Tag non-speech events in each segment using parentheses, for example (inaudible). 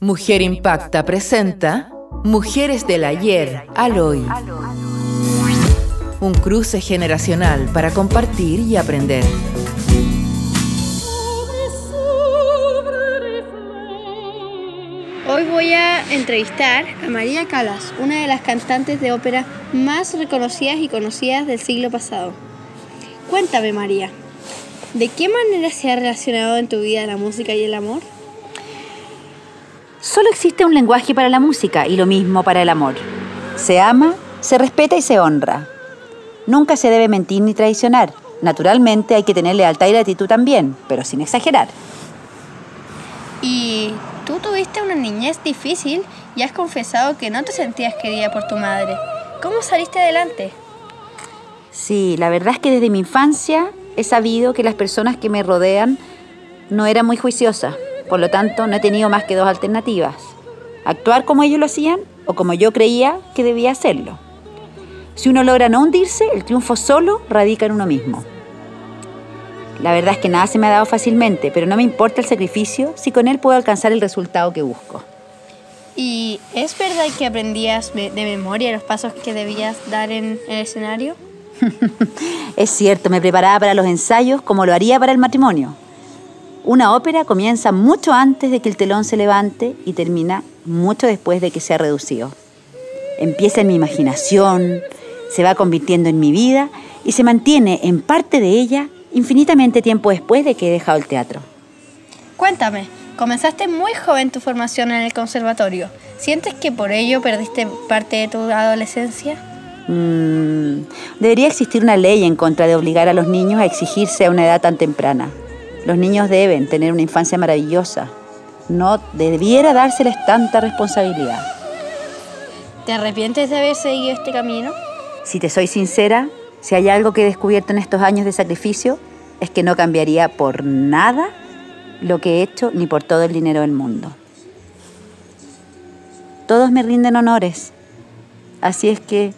Mujer Impacta presenta Mujeres del Ayer al Hoy. Un cruce generacional para compartir y aprender. Hoy voy a entrevistar a María Calas, una de las cantantes de ópera más reconocidas y conocidas del siglo pasado. Cuéntame, María, ¿de qué manera se ha relacionado en tu vida la música y el amor? Solo existe un lenguaje para la música y lo mismo para el amor. Se ama, se respeta y se honra. Nunca se debe mentir ni traicionar. Naturalmente hay que tener lealtad y gratitud también, pero sin exagerar. Y tú tuviste una niñez difícil y has confesado que no te sentías querida por tu madre. ¿Cómo saliste adelante? Sí, la verdad es que desde mi infancia he sabido que las personas que me rodean no eran muy juiciosas. Por lo tanto, no he tenido más que dos alternativas. Actuar como ellos lo hacían o como yo creía que debía hacerlo. Si uno logra no hundirse, el triunfo solo radica en uno mismo. La verdad es que nada se me ha dado fácilmente, pero no me importa el sacrificio si con él puedo alcanzar el resultado que busco. ¿Y es verdad que aprendías de memoria los pasos que debías dar en el escenario? (laughs) es cierto, me preparaba para los ensayos como lo haría para el matrimonio. Una ópera comienza mucho antes de que el telón se levante y termina mucho después de que se ha reducido. Empieza en mi imaginación, se va convirtiendo en mi vida y se mantiene en parte de ella infinitamente tiempo después de que he dejado el teatro. Cuéntame, comenzaste muy joven tu formación en el conservatorio. ¿Sientes que por ello perdiste parte de tu adolescencia? Mm, debería existir una ley en contra de obligar a los niños a exigirse a una edad tan temprana. Los niños deben tener una infancia maravillosa. No debiera dárseles tanta responsabilidad. ¿Te arrepientes de haber seguido este camino? Si te soy sincera, si hay algo que he descubierto en estos años de sacrificio, es que no cambiaría por nada lo que he hecho ni por todo el dinero del mundo. Todos me rinden honores. Así es que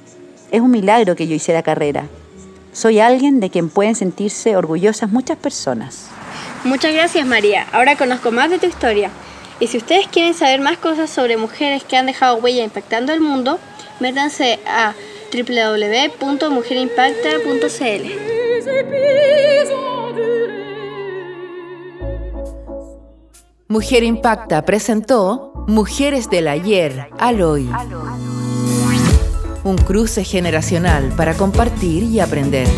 es un milagro que yo hiciera carrera. Soy alguien de quien pueden sentirse orgullosas muchas personas. Muchas gracias María. Ahora conozco más de tu historia. Y si ustedes quieren saber más cosas sobre mujeres que han dejado huella impactando el mundo, métanse a www.mujerimpacta.cl. Mujer Impacta presentó Mujeres del Ayer al Hoy. Un cruce generacional para compartir y aprender.